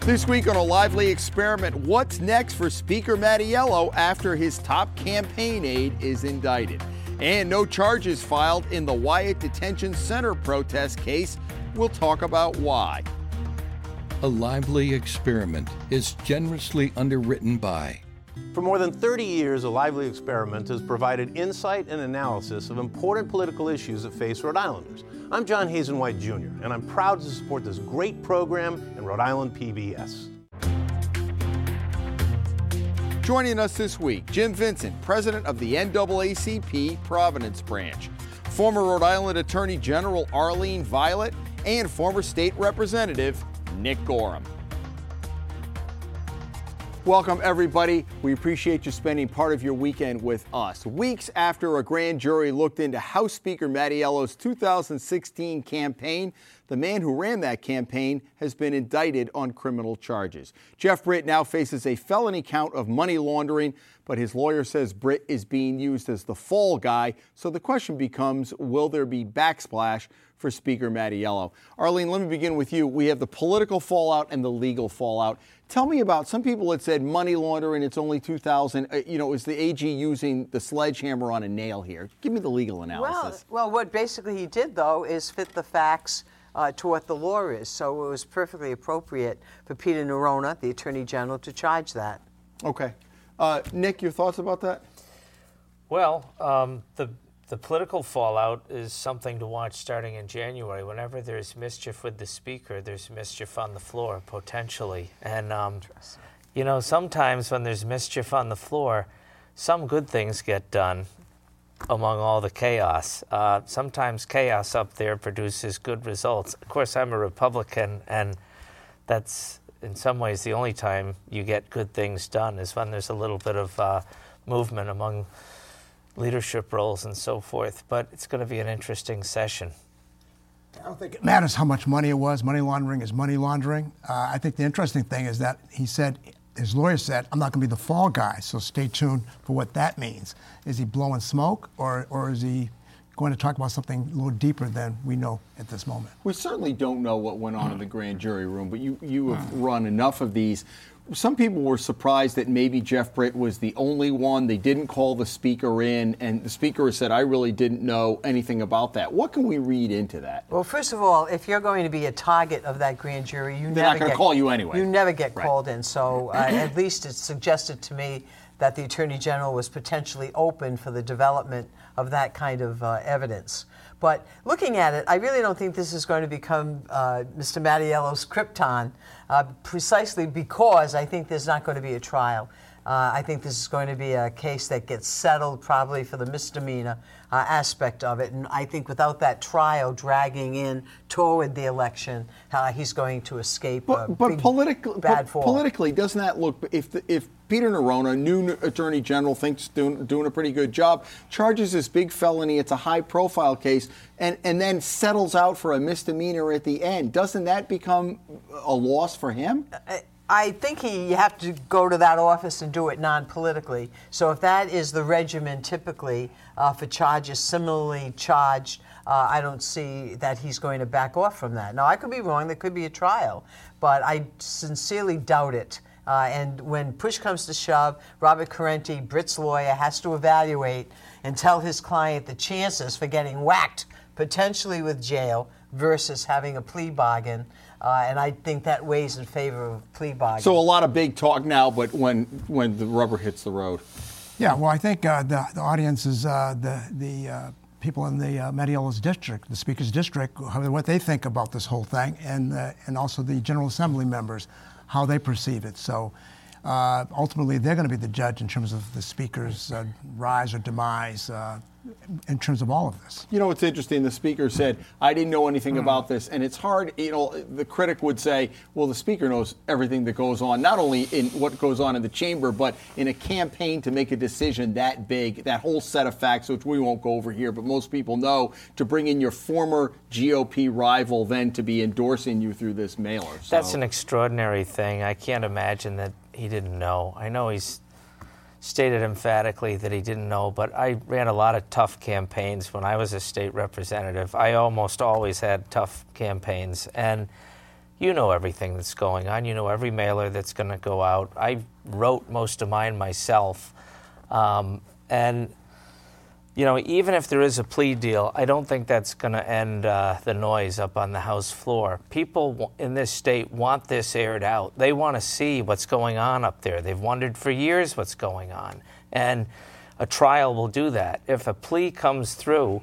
This week on a lively experiment, what's next for Speaker Mattiello after his top campaign aide is indicted? And no charges filed in the Wyatt Detention Center protest case. We'll talk about why. A Lively Experiment is generously underwritten by. For more than 30 years, A Lively Experiment has provided insight and analysis of important political issues that face Rhode Islanders. I'm John Hazen White Jr., and I'm proud to support this great program in Rhode Island PBS. Joining us this week, Jim Vincent, president of the NAACP Providence Branch, former Rhode Island Attorney General Arlene Violet, and former state representative Nick Gorham. Welcome, everybody. We appreciate you spending part of your weekend with us. Weeks after a grand jury looked into House Speaker Mattiello's 2016 campaign, the man who ran that campaign has been indicted on criminal charges. Jeff Britt now faces a felony count of money laundering, but his lawyer says Britt is being used as the fall guy. So the question becomes will there be backsplash for Speaker Mattiello? Arlene, let me begin with you. We have the political fallout and the legal fallout. Tell me about some people had said money laundering, it's only 2000. Uh, you know, is the AG using the sledgehammer on a nail here? Give me the legal analysis. Well, well what basically he did, though, is fit the facts uh, to what the law is. So it was perfectly appropriate for Peter Neronha, the Attorney General, to charge that. Okay. Uh, Nick, your thoughts about that? Well, um, the the political fallout is something to watch starting in January. Whenever there's mischief with the speaker, there's mischief on the floor potentially. And um, you know, sometimes when there's mischief on the floor, some good things get done among all the chaos. Uh, sometimes chaos up there produces good results. Of course, I'm a Republican, and that's in some ways the only time you get good things done is when there's a little bit of uh, movement among leadership roles and so forth. But it's going to be an interesting session. I don't think it matters how much money it was. Money laundering is money laundering. Uh, I think the interesting thing is that he said, his lawyer said, I'm not going to be the fall guy, so stay tuned for what that means. Is he blowing smoke or, or is he going to talk about something a little deeper than we know at this moment? We certainly don't know what went on in the grand jury room, but you, you have run enough of these some people were surprised that maybe Jeff Britt was the only one. They didn't call the speaker in, and the speaker said, I really didn't know anything about that. What can we read into that? Well, first of all, if you're going to be a target of that grand jury, you They're never not to call you anyway. You never get right. called in. So uh, at least it's suggested to me that the Attorney General was potentially open for the development of that kind of uh, evidence. But looking at it, I really don't think this is going to become uh, Mr. Mattiello's krypton, uh, precisely because I think there's not going to be a trial. Uh, I think this is going to be a case that gets settled probably for the misdemeanor uh, aspect of it. And I think without that trial dragging in toward the election, uh, he's going to escape. But, but politically, bad fall. politically, doesn't that look if the, if Peter Neronha, new Attorney General, thinks doing, doing a pretty good job, charges this big felony. It's a high-profile case, and and then settles out for a misdemeanor at the end. Doesn't that become a loss for him? I, I think he, you have to go to that office and do it non-politically. So if that is the regimen typically uh, for charges similarly charged, uh, I don't see that he's going to back off from that. Now I could be wrong. There could be a trial, but I sincerely doubt it. Uh, and when push comes to shove, Robert Corrente, Britt's lawyer, has to evaluate and tell his client the chances for getting whacked, potentially with jail, versus having a plea bargain. Uh, and I think that weighs in favor of plea bargain. So a lot of big talk now, but when when the rubber hits the road. Yeah, well, I think uh, the, the audience is uh, the the uh, people in the uh, Mattiello's district, the Speaker's district, what they think about this whole thing, and uh, and also the General Assembly members how they perceive it. So uh, ultimately, they're going to be the judge in terms of the speaker's uh, rise or demise. In terms of all of this. You know what's interesting? The speaker said, I didn't know anything mm. about this. And it's hard, you know, the critic would say, well, the speaker knows everything that goes on, not only in what goes on in the chamber, but in a campaign to make a decision that big, that whole set of facts, which we won't go over here, but most people know, to bring in your former GOP rival then to be endorsing you through this mailer. So. That's an extraordinary thing. I can't imagine that he didn't know. I know he's stated emphatically that he didn't know, but I ran a lot of tough campaigns when I was a state representative. I almost always had tough campaigns. And, you know everything that's going on. You know every mailer that's going to go out. I wrote most of mine myself. Um, and, you know, even if there is a plea deal, I don't think that's going to end uh, the noise up on the House floor. People in this state want this aired out. They want to see what's going on up there. They've wondered for years what's going on. And a trial will do that. If a plea comes through,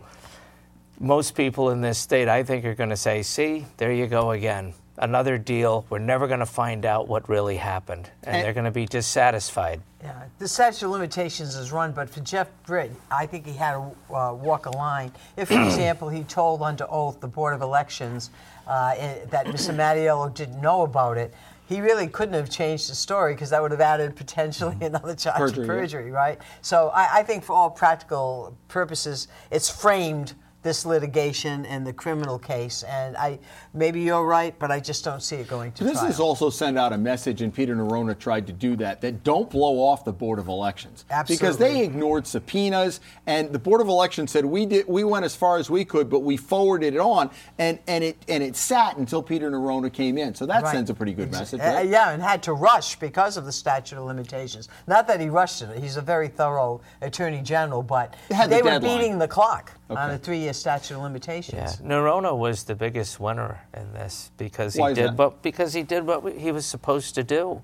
most people in this state, I think, are going to say, see, there you go again. Another deal. We're never going to find out what really happened. And, and they're going to be dissatisfied. Yeah, the statute of limitations is run, but for Jeff Britt, I think he had to uh, walk a line. If, for example, he told under oath the Board of Elections uh, that Mr. Mattiello didn't know about it, he really couldn't have changed the story because that would have added potentially mm-hmm. another charge perjury, of perjury, yeah. right? So I, I, think for all practical purposes, it's framed this litigation and the criminal case. And I, maybe you're right, but I just don't see it going to this trial. is also send out a message, and Peter Neronha tried to do that. That don't blow off the Board of Elections Absolutely. because they ignored subpoenas, and the Board of Elections said we did we went as far as we could, but we forwarded it on, and and it and it sat until Peter Neronha came in. So that right. sends a pretty good message. Uh, right? Uh, yeah, and had to rush because of the statute of limitations. Not that he rushed it; he's a very thorough attorney general, but they the were beating the clock okay. on a three-year statute of limitations. Yeah, Neronha was the biggest winner in this because Why he did what because he did what he was supposed to do.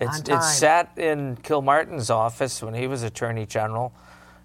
It's, it sat in Kilmartin's office when he was Attorney General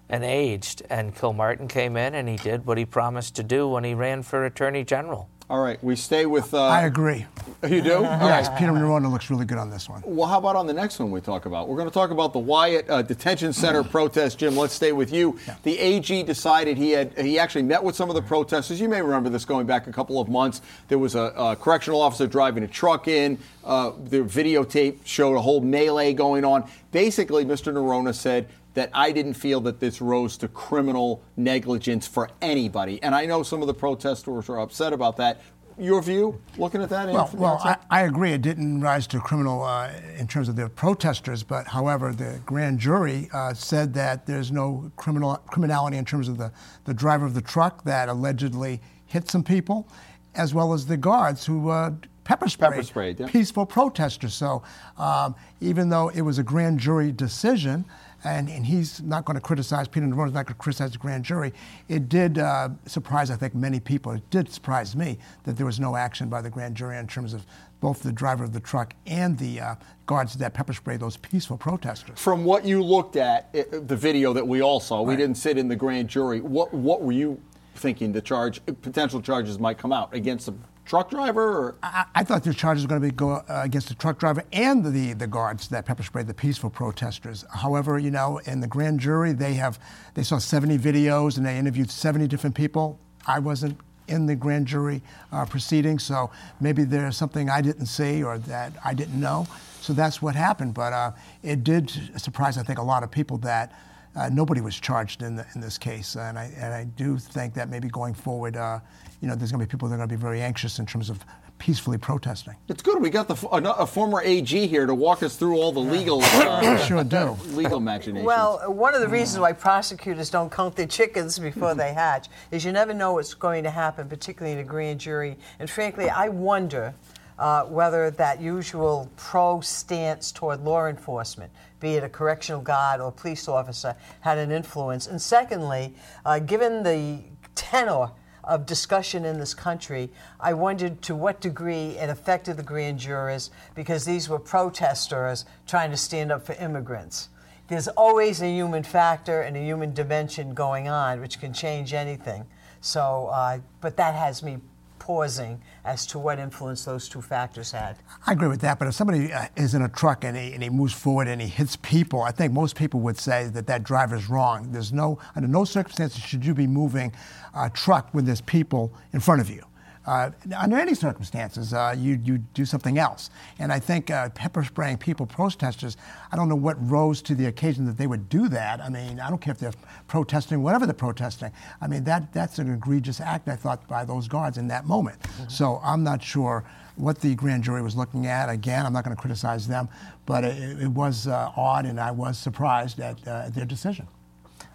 and aged, and Kilmartin came in and he did what he promised to do when he ran for Attorney General. All right, we stay with. Uh, I agree. You do? yes, Peter Neronha looks really good on this one. Well, how about on the next one we talk about? We're going to talk about the Wyatt uh, Detention Center protest. Jim, let's stay with you. Yeah. The AG decided he had he actually met with some of the protesters. You may remember this going back a couple of months. There was a, a correctional officer driving a truck in. Uh, the videotape showed a whole melee going on. Basically, Mr. Neronha said that I didn't feel that this rose to criminal negligence for anybody. And I know some of the protesters are upset about that. Your view, looking at that? Well, well I, I, agree. It didn't rise to criminal uh, in terms of the protesters, but however, the grand jury uh, said that there's no criminal criminality in terms of the, the driver of the truck that allegedly hit some people, as well as the guards who uh, pepper sprayed, pepper sprayed yeah. peaceful protesters. So um, even though it was a grand jury decision, and, and he's not going to criticize, Peter is not going to criticize the grand jury. It did uh, surprise, I think, many people. It did surprise me that there was no action by the grand jury in terms of both the driver of the truck and the uh, guards that pepper sprayed those peaceful protesters. From what you looked at, it, the video that we all saw, right. we didn't sit in the grand jury. What, what were you thinking the charge, potential charges might come out against the truck driver? Or? I, I thought the charges were going to be go uh, against the truck driver and the, the guards that pepper sprayed the peaceful protesters. However, you know, in the grand jury, they have they saw 70 videos and they interviewed 70 different people. I wasn't in the grand jury uh, proceedings, so maybe there's something I didn't see or that I didn't know. So that's what happened. But uh, it did surprise, I think, a lot of people that. Uh, nobody was charged in, the, in this case, and I, and I do think that maybe going forward, uh, you know, there's going to be people that are going to be very anxious in terms of peacefully protesting. It's good. We got the a, a former AG here to walk us through all the legal uh, sure do. legal machinations. Well, one of the reasons why prosecutors don't count their chickens before they hatch is you never know what's going to happen, particularly in a grand jury. And frankly, I wonder uh, whether that usual pro stance toward law enforcement, be it a correctional guard or police officer, had an influence. And secondly, uh, given the tenor of discussion in this country, I wondered to what degree it affected the grand jurors because these were protesters trying to stand up for immigrants. There's always a human factor and a human dimension going on, which can change anything. So, uh, but that has me pausing as to what influence those two factors had. I agree with that, but if somebody uh, is in a truck and he, and he moves forward and he hits people, I think most people would say that that driver is wrong. There's no, under no circumstances should you be moving a truck when there's people in front of you. Uh, under any circumstances, uh, you, you do something else. And I think uh, pepper spraying people, protesters, I don't know what rose to the occasion that they would do that. I mean, I don't care if they're protesting, whatever they're protesting. I mean, that, that's an egregious act, I thought, by those guards in that moment. Mm-hmm. So I'm not sure what the grand jury was looking at. Again, I'm not going to criticize them, but it, it was uh, odd, and I was surprised at uh, their decision.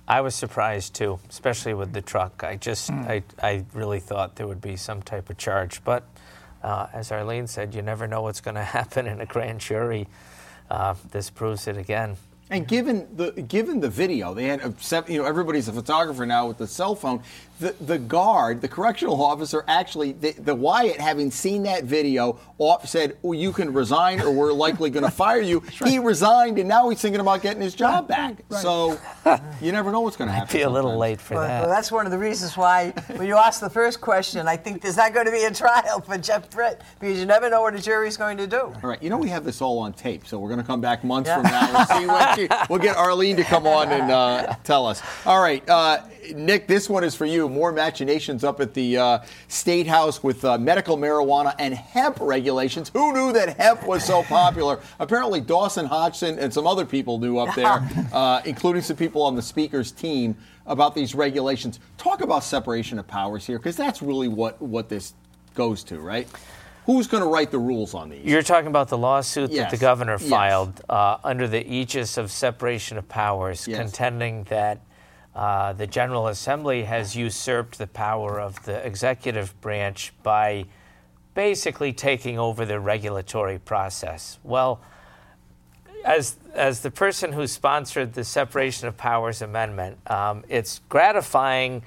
I was surprised too, especially with the truck. I just, mm. I, I really thought there would be some type of charge, but uh, as Arlene said, you never know what's going to happen in a grand jury. Uh, this proves it again. And given the given the video, they had a, you know everybody's a photographer now with the cell phone. The the guard, the correctional officer, actually the, the Wyatt, having seen that video, said, well, "You can resign, or we're likely going to fire you." right. He resigned, and now he's thinking about getting his job back. Right. So you never know what's going to happen. I'd be a little late for well, that. Well, that's one of the reasons why when you ask the first question, I think there's not going to be a trial for Jeff Britt because you never know what a jury's going to do. All right, you know we have this all on tape, so we're going to come back months yeah. from now and see what we'll get Arlene to come on and uh, tell us. All right, uh, Nick, this one is for you. More machinations up at the uh, State House with uh, medical marijuana and hemp regulations. Who knew that hemp was so popular? Apparently, Dawson Hodgson and some other people knew up there, uh, including some people on the speaker's team, about these regulations. Talk about separation of powers here, because that's really what, what this goes to, right? Who's going to write the rules on these? You're talking about the lawsuit yes. that the governor filed yes. uh, under the aegis of separation of powers, yes. contending that uh, the General Assembly has usurped the power of the executive branch by basically taking over the regulatory process. Well, as, as the person who sponsored the Separation of Powers Amendment, um, it's gratifying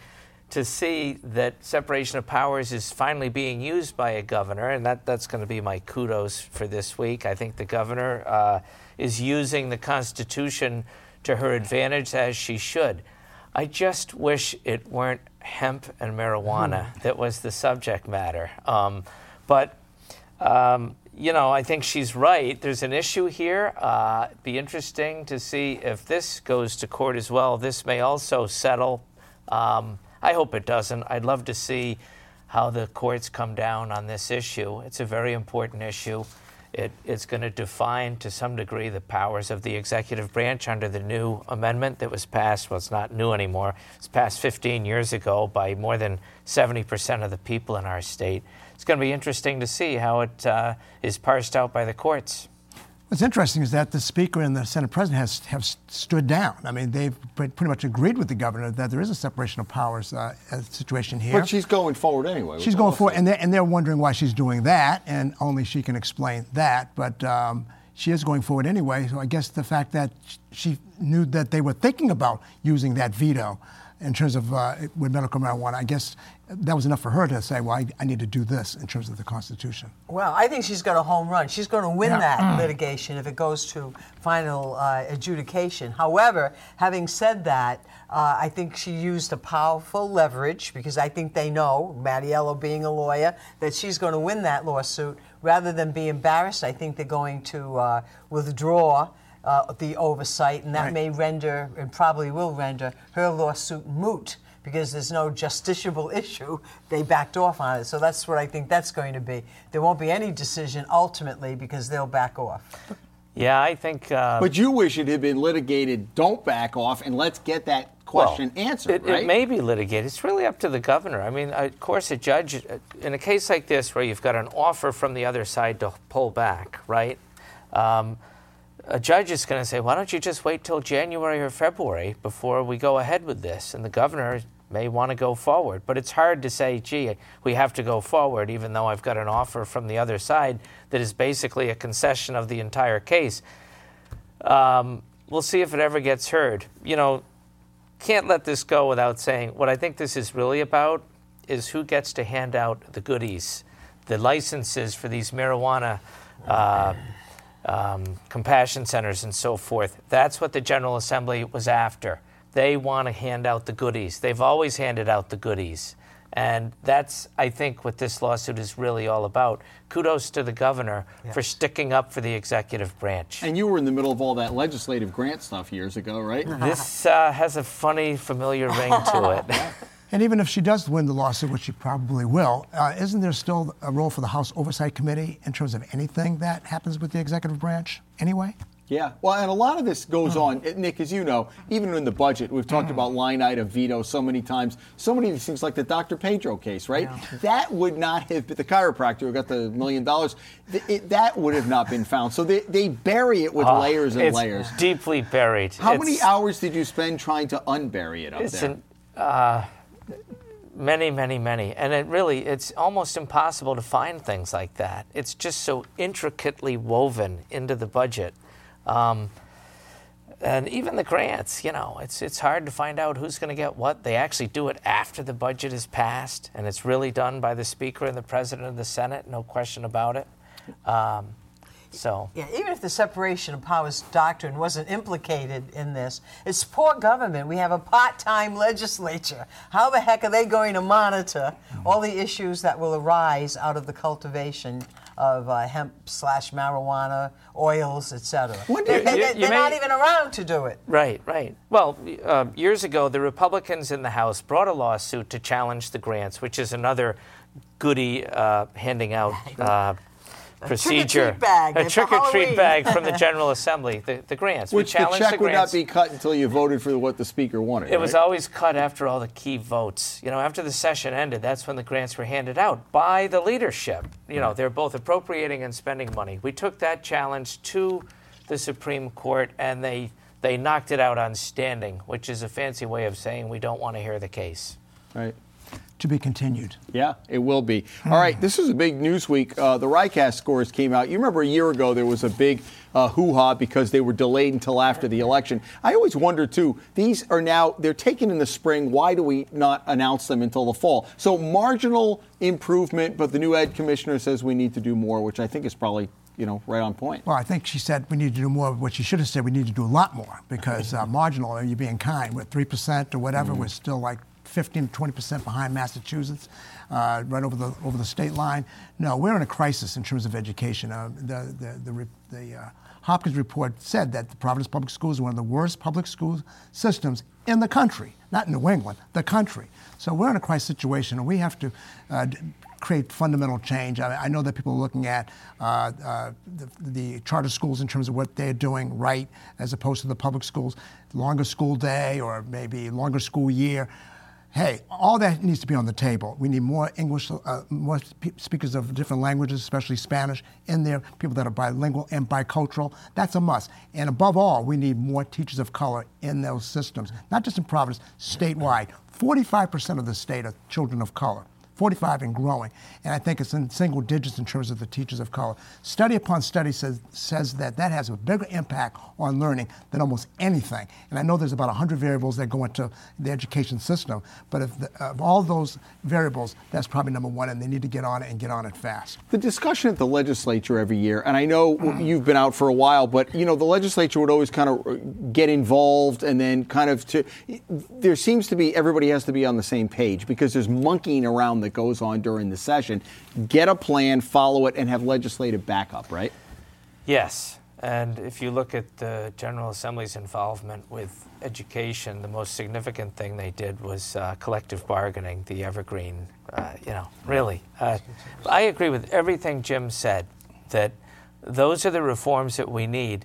to see that separation of powers is finally being used by a governor, and that, that's going to be my kudos for this week. I think the governor uh, is using the Constitution to her advantage as she should. I just wish it weren't hemp and marijuana mm. that was the subject matter. Um, but um, you know, I think she's right. There's an issue here. Uh, it'd be interesting to see if this goes to court as well. This may also settle. Um, I hope it doesn't. I'd love to see how the courts come down on this issue. It's a very important issue. It, it's going to define to some degree the powers of the executive branch under the new amendment that was passed. Well, it's not new anymore. It was passed 15 years ago by more than 70% of the people in our state. It's going to be interesting to see how it uh, is parsed out by the courts. What's interesting is that the Speaker and the Senate President has have stood down. I mean, they've pretty much agreed with the governor that there is a separation of powers uh, situation here. But she's going forward anyway. She's going forward, and they're, and they're wondering why she's doing that, and only she can explain that. But um, she is going forward anyway. So I guess the fact that she knew that they were thinking about using that veto in terms of uh, with medical marijuana, I guess that was enough for her to say, well, I, I, need to do this in terms of the Constitution. Well, I think she's got a home run. She's going to win yeah. that mm. litigation if it goes to final uh, adjudication. However, having said that, uh, I think she used a powerful leverage because I think they know, Mattiello being a lawyer, that she's going to win that lawsuit. Rather than be embarrassed, I think they're going to uh, withdraw uh, the oversight, and that right. may render, and probably will render, her lawsuit moot because there's no justiciable issue. They backed off on it. So that's what I think that's going to be. There won't be any decision ultimately because they'll back off. Yeah, I think. Uh, but you wish it had been litigated. Don't back off, and let's get that question well, answered. It, right? it, may be litigated. It's really up to the governor. I mean, of course, a judge uh, in a case like this, where you've got an offer from the other side to pull back, right? Um, a judge is going to say, why don't you just wait till January or February before we go ahead with this? And the governor may want to go forward. But it's hard to say, gee, we have to go forward, even though I've got an offer from the other side that is basically a concession of the entire case. Um, we'll see if it ever gets heard. You know, can't let this go without saying what I think this is really about is who gets to hand out the goodies, the licenses for these marijuana. Uh, um, compassion centers and so forth. That's what the General Assembly was after. They want to hand out the goodies. They've always handed out the goodies. And that's, I think, what this lawsuit is really all about. Kudos to the governor for sticking up for the executive branch. And you were in the middle of all that legislative grant stuff years ago, right? this uh, has a funny, familiar ring to it. And even if she does win the lawsuit, which she probably will, uh, isn't there still a role for the House Oversight Committee in terms of anything that happens with the executive branch anyway? Yeah, well, and a lot of this goes on, Nick, as you know, even in the budget, we've talked about line item veto so many times. So many of these things, like the Dr. Pedro case, right? Yeah. That would not have been the chiropractor who got the million dollars. It, that would have not been found. So they, they bury it with oh, layers and layers. Deeply buried. How it's, many hours did you spend trying to unbury it up there? An, uh, Many, many, many. And it really, it's almost impossible to find things like that. It's just so intricately woven into the budget. Um, and even the grants, you know, it's, it's hard to find out who's going to get what. They actually do it after the budget is passed, and it's really done by the Speaker and the President of the Senate, no question about it. Um, so yeah, even if the separation of powers doctrine wasn't implicated in this, it's poor government. We have a part-time legislature. How the heck are they going to monitor all the issues that will arise out of the cultivation of uh, hemp slash marijuana, oils, etc. They, they, are not even around to do it. Right, right. Well, uh, years ago, the Republicans in the House brought a lawsuit to challenge the grants, which is another goody uh, handing out uh, procedure. A trick or treat bag. A trick or treat bag from the General Assembly, the, the grants. Which we the check the would not be cut until you voted for what the Speaker wanted. It right? was always cut after all the key votes. You know, after the session ended, that's when the grants were handed out by the leadership. You know, they're both appropriating and spending money. We took that challenge to the Supreme Court and they they knocked it out on standing, which is a fancy way of saying we don't want to hear the case. Right to be continued. Yeah, it will be. All right, this is a big news week. Uh, the RICAS scores came out. You remember a year ago there was a big uh, hoo-ha because they were delayed until after the election. I always wonder too. These are now they're taken in the spring. Why do we not announce them until the fall? So marginal improvement, but the new ed commissioner says we need to do more, which I think is probably you know, right on point. Well, I think she said we need to do more. What she should have said, we need to do a lot more because uh, marginal, you're being kind, with three percent or whatever, mm. we're still like 15 to 20 percent behind Massachusetts, uh, right over the over the state line. No, we're in a crisis in terms of education. Uh, the the the, the uh, Hopkins report said that the Providence Public Schools are one of the worst public school systems in the country, not in New England, the country. So we're in a crisis situation, and we have to uh, create fundamental change. I, I, know that people are looking at uh, uh, the, the, charter schools in terms of what they're doing right as opposed to the public schools, longer school day or maybe longer school year hey, all that needs to be on the table. We need more English, uh, more speakers of different languages, especially Spanish, in there, people that are bilingual and bicultural. That's a must. And above all, we need more teachers of color in those systems, not just in Providence, statewide. 45% of the state are children of color. 45 and growing. And I think it's in single digits in terms of the teachers of color. Study upon study says, says that that has a bigger impact on learning than almost anything. And I know there's about 100 variables that go into the education system, but if the, of all those variables, that's probably number one, and they need to get on it and get on it fast. The discussion at the legislature every year, and I know you've been out for a while, but you know the legislature would always kind of get involved and then kind of to. There seems to be everybody has to be on the same page because there's monkeying around that goes on during the session. Get a plan, follow it, and have legislative backup, right? Yes. And if you look at the General Assembly's involvement with education, the most significant thing they did was uh, collective bargaining, the evergreen. Uh, you know, really. Uh, I agree with everything Jim said, that those are the reforms that we need.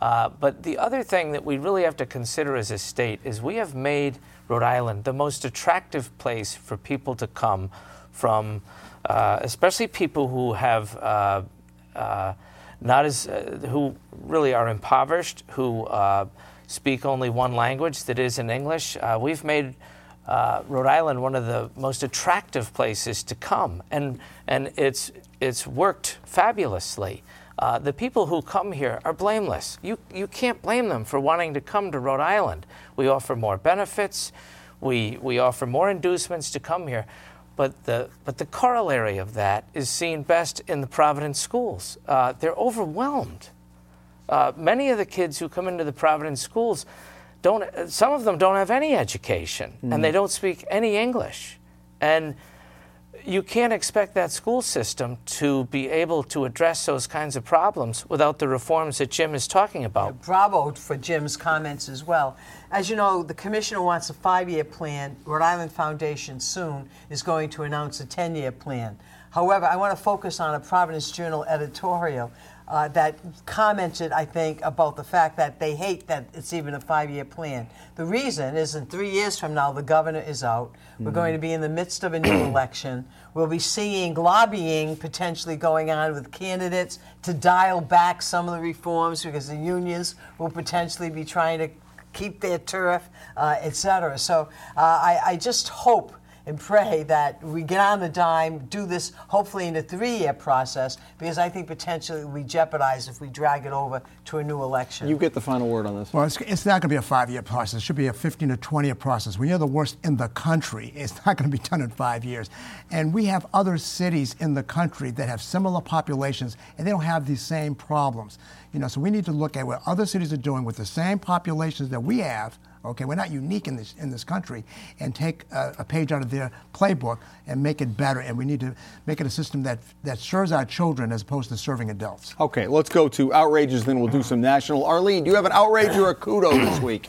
Uh, but the other thing that we really have to consider as a state is we have made Rhode Island the most attractive place for people to come from, uh, especially people who have uh, uh not as uh, who really are impoverished, who uh, speak only one language that is in English. we've made Rhode Island one of the most attractive places to come, and and it's it's worked fabulously. Uh, the people who come here are blameless. You, you can't blame them for wanting to come to Rhode Island. We offer more benefits, we, we offer more inducements to come here. But the, but the corollary of that is seen best in the Providence schools. Uh, they're overwhelmed. Uh, many of the kids who come into the Providence schools don't, some of them don't have any education mm. and they don't speak any English. And you can't expect that school system to be able to address those kinds of problems without the reforms that Jim is talking about. Yeah, bravo for Jim's comments as well. As you know, the commissioner wants a five year plan. Rhode Island Foundation soon is going to announce a 10 year plan. However, I want to focus on a Providence Journal editorial uh, that commented, I think, about the fact that they hate that it's even a five year plan. The reason is in three years from now, the governor is out. We're mm-hmm. going to be in the midst of a new election. We'll be seeing lobbying potentially going on with candidates to dial back some of the reforms because the unions will potentially be trying to keep their turf, uh, et cetera. So uh, I, I just hope and pray that we get on the dime, do this hopefully in a three-year process, because I think potentially we jeopardize if we drag it over to a new election. You get the final word on this. Well, it's, it's not going to be a five-year process. It should be a 15 to 20-year process. When you're the worst in the country, it's not going to be done in five years. And we have other cities in the country that have similar populations, and they don't have these same problems. You know, so we need to look at what other cities are doing with the same populations that we have. Okay, we're not unique in this in this country, and take a, a page out of their playbook and make it better. And we need to make it a system that that serves our children as opposed to serving adults. Okay, let's go to outrages, then we'll do some national. Arlene, do you have an outrage or a kudo this week?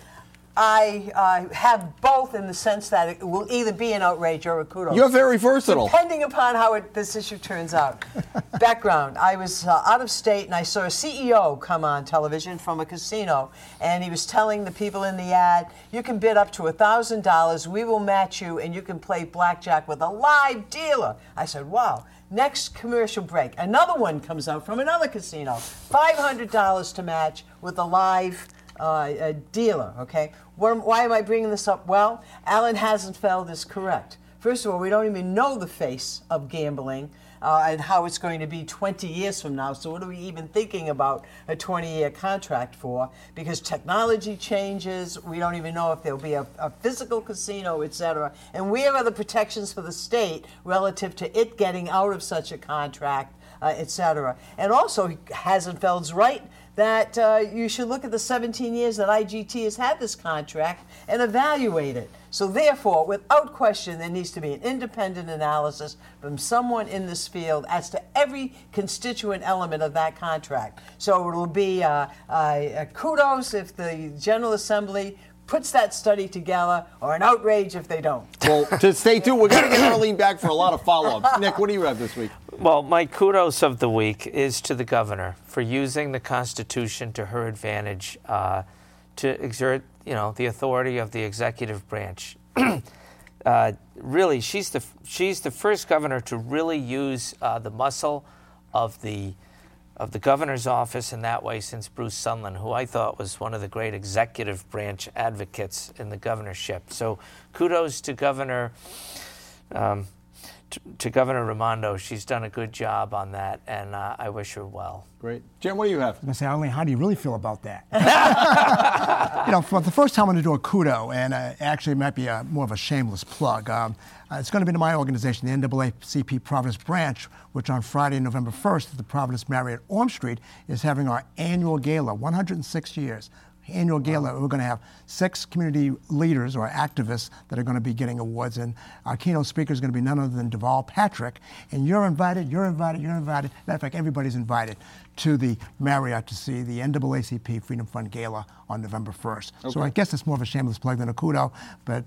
I uh, have both in the sense that it will either be an outrage or a kudos. You're very versatile. Depending upon how it, this issue turns out. Background I was uh, out of state and I saw a CEO come on television from a casino, and he was telling the people in the ad, You can bid up to $1,000, we will match you, and you can play blackjack with a live dealer. I said, Wow. Next commercial break, another one comes out from another casino. $500 to match with a live uh, a dealer, okay? Why am I bringing this up? Well, Alan Hassenfeld is correct. First of all, we don't even know the face of gambling uh, and how it's going to be 20 years from now. So, what are we even thinking about a 20 year contract for? Because technology changes. We don't even know if there'll be a, a physical casino, et cetera. And where are the protections for the state relative to it getting out of such a contract, uh, et cetera? And also, Hassenfeld's right that uh, you should look at the 17 years that IGT has had this contract and evaluate it. So, therefore, without question, there needs to be an independent analysis from someone in this field as to every constituent element of that contract. So, it will be uh, uh, kudos if the General Assembly puts that study together, or an outrage if they don't. Well, to stay tuned, we're going to get Arlene back for a lot of follow ups. Nick, what do you have this week? Well, my kudos of the week is to the governor for using the Constitution to her advantage uh, to exert, you know, the authority of the executive branch. uh, really, she's the she's the first governor to really use uh, the muscle of the of the governor's office in that way since Bruce Sundlun, who I thought was one of the great executive branch advocates in the governorship. So kudos to Governor. Um, to, to, Governor Raimondo, she's done a good job on that, and uh, I wish her well. Great, Jim. What do you have? I'm going to say, Arlene, how do you really feel about that? you know, for the first time, I'm going to do a kudo, and uh, actually, it might be a, more of a shameless plug. Um, uh, it's going to be to my organization, the NAACP Providence Branch, which on Friday, November 1st, at the Providence Marriott Orm Street, is having our annual gala, 106 years annual gala. We're going to have six community leaders or activists that are going to be getting awards, and our keynote speaker is going to be none other than Deval Patrick. And you're invited, you're invited, you're invited. Matter of fact, everybody's invited to the Marriott to see the NAACP Freedom Fund Gala on November 1st. Okay. So I guess it's more of a shameless plug than a kudo, but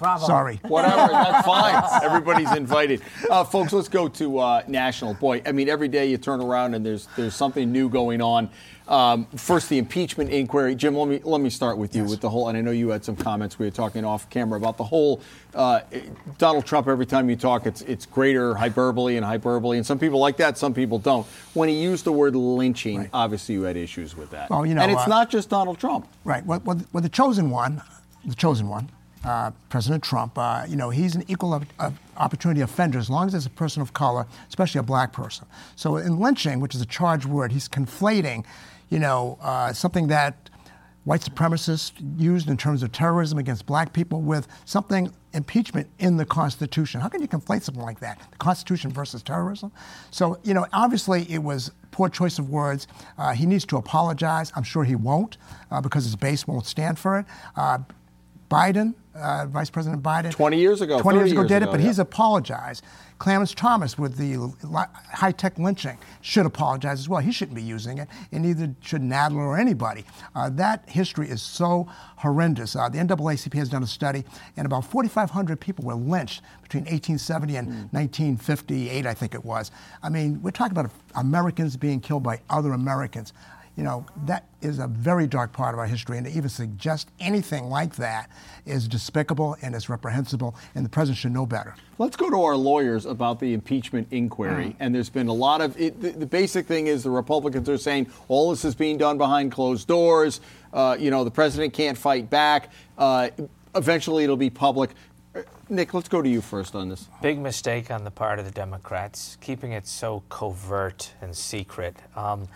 Bravo. Sorry. Whatever, that's fine. Everybody's invited. Uh, folks, let's go to uh, national. Boy, I mean, every day you turn around and there's there's something new going on. Um, first, the impeachment inquiry. Jim, let me let me start with you yes. with the whole. And I know you had some comments. We were talking off camera about the whole uh, Donald Trump. Every time you talk, it's it's greater hyperbole and hyperbole, and some people like that, some people don't. When he used the word lynching, right. obviously you had issues with that. Well, you know, and it's uh, not just Donald Trump. Right. Well, well, well the chosen one, the chosen one uh, President Trump, uh, you know, he's an equal of, of opportunity offender as long as it's a person of color, especially a black person. So in lynching, which is a charged word, he's conflating, you know, uh, something that white supremacists used in terms of terrorism against black people with something impeachment in the Constitution. How can you conflate something like that? The Constitution versus terrorism? So, you know, obviously it was poor choice of words. Uh, he needs to apologize. I'm sure he won't uh, because his base won't stand for it. Uh, Biden, uh, Vice President Biden. 20 years ago. 20 years ago did ago, it, but yeah. he's apologized. Clarence Thomas with the high tech lynching should apologize as well. He shouldn't be using it, and neither should Nadler or anybody. Uh, that history is so horrendous. Uh, the NAACP has done a study, and about 4,500 people were lynched between 1870 and mm. 1958, I think it was. I mean, we're talking about Americans being killed by other Americans you know, that is a very dark part of our history, and to even suggest anything like that is despicable and is reprehensible, and the president should know better. Let's go to our lawyers about the impeachment inquiry. Mm. And there's been a lot of it, the, the, basic thing is the Republicans are saying all this is being done behind closed doors. Uh, you know, the president can't fight back. Uh, eventually, it'll be public. Nick, let's go to you first on this. Big mistake on the part of the Democrats, keeping it so covert and secret. Um,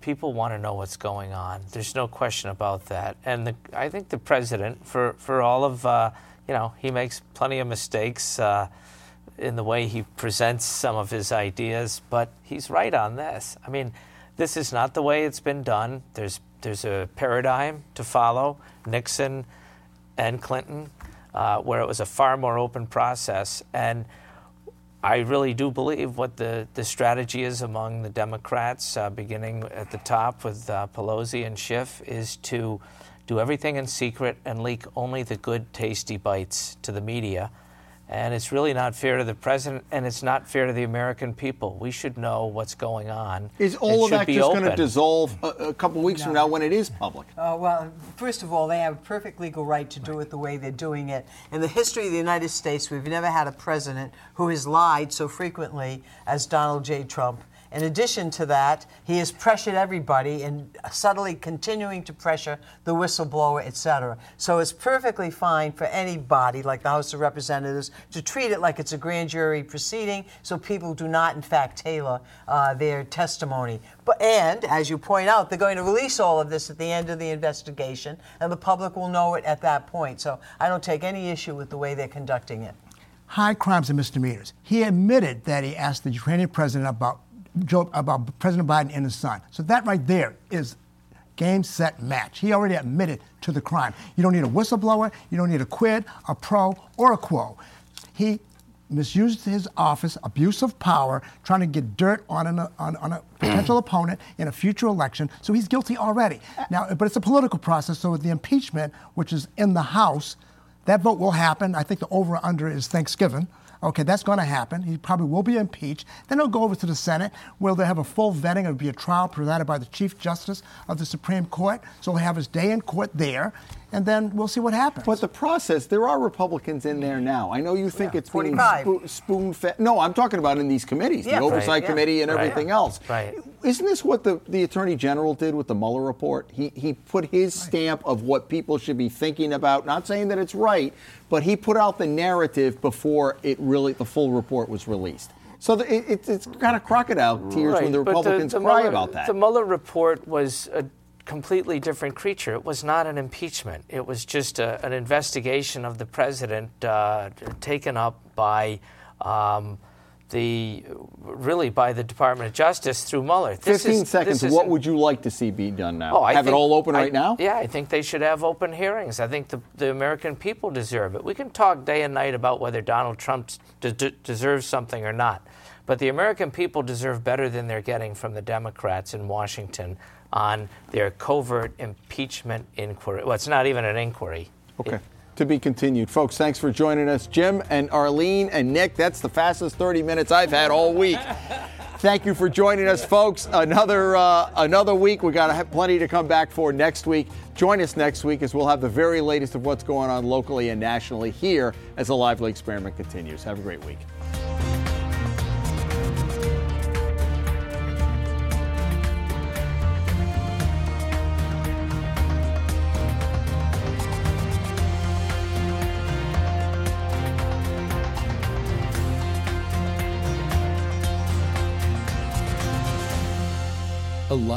people want to know what's going on. There's no question about that. And the, I think the president, for, for all of, uh, you know, he makes plenty of mistakes uh, in the way he presents some of his ideas, but he's right on this. I mean, this is not the way it's been done. There's, there's a paradigm to follow. Nixon and Clinton, uh, where it was a far more open process. And I really do believe what the, the strategy is among the Democrats, uh, beginning at the top with uh, Pelosi and Schiff, is to do everything in secret and leak only the good, tasty bites to the media. And it's really not fair to the president, and it's not fair to the American people. We should know what's going on. Is It all of that just going to dissolve a, a couple weeks from now when it is public? Uh, well, first of all, they have a perfect legal right to do it the way they're doing it. In the history of the United States, we've never had a president who has lied so frequently as Donald J. Trump. In addition to that, he has pressured everybody and subtly continuing to pressure the whistleblower, et cetera. So it's perfectly fine for anybody, like the House of Representatives, to treat it like it's a grand jury proceeding so people do not, in fact, tailor uh, their testimony. But, and, as you point out, they're going to release all of this at the end of the investigation, and the public will know it at that point. So I don't take any issue with the way they're conducting it. high crimes and misdemeanors. He admitted that he asked the Ukrainian president about Joe, about President Biden and his son. So that right there is game, set, match. He already admitted to the crime. You don't need a whistleblower. You don't need a quid, a pro, or a quo. He misused his office, abuse of power, trying to get dirt on, an, on, on a potential opponent in a future election. So he's guilty already. Now, but it's a political process. So with the impeachment, which is in the House, that vote will happen. I think the over under is Thanksgiving. Okay, that's going to happen. He probably will be impeached. Then he'll go over to the Senate, where they'll have a full vetting. It'll be a trial presided by the Chief Justice of the Supreme Court. So he'll have his day in court there, and then we'll see what happens. But the process, there are Republicans in there now. I know you think it's being 45. spo- spoon fed. No, I'm talking about in these committees, Yeah. the Oversight Right, yeah. Committee and Right. everything else. Right. Isn't this what the, the Attorney General did with the Mueller report? He, he put his stamp of what people should be thinking about, not saying that it's right, but he put out the narrative before it really, the full report was released. So the, it, it's- it's kind of crocodile tears when the Republicans the cry Mueller- about that. The Mueller report was a completely different creature. It was not an impeachment. It was just a, an investigation of the president uh, taken up by um, the really by the Department of Justice through Mueller. This 15 is- seconds. What isn't- would you like to see be done now? Oh, I have it all open I- right now? Yeah, I think they should have open hearings. I think the, the American people deserve it. We can talk day and night about whether Donald Trump de- de- deserves something or not. But the American people deserve better than they're getting from the Democrats in Washington on their covert impeachment inquiry. Well, it's not even an inquiry. Okay. To be continued. Folks, thanks for joining us. Jim and Arlene and Nick, that's the fastest 30 minutes I've had all week. Thank you for joining us, folks. Another uh, another week. We got plenty to come back for next week. Join us next week as we'll have the very latest of what's going on locally and nationally here as the Lively experiment continues. Have a great week.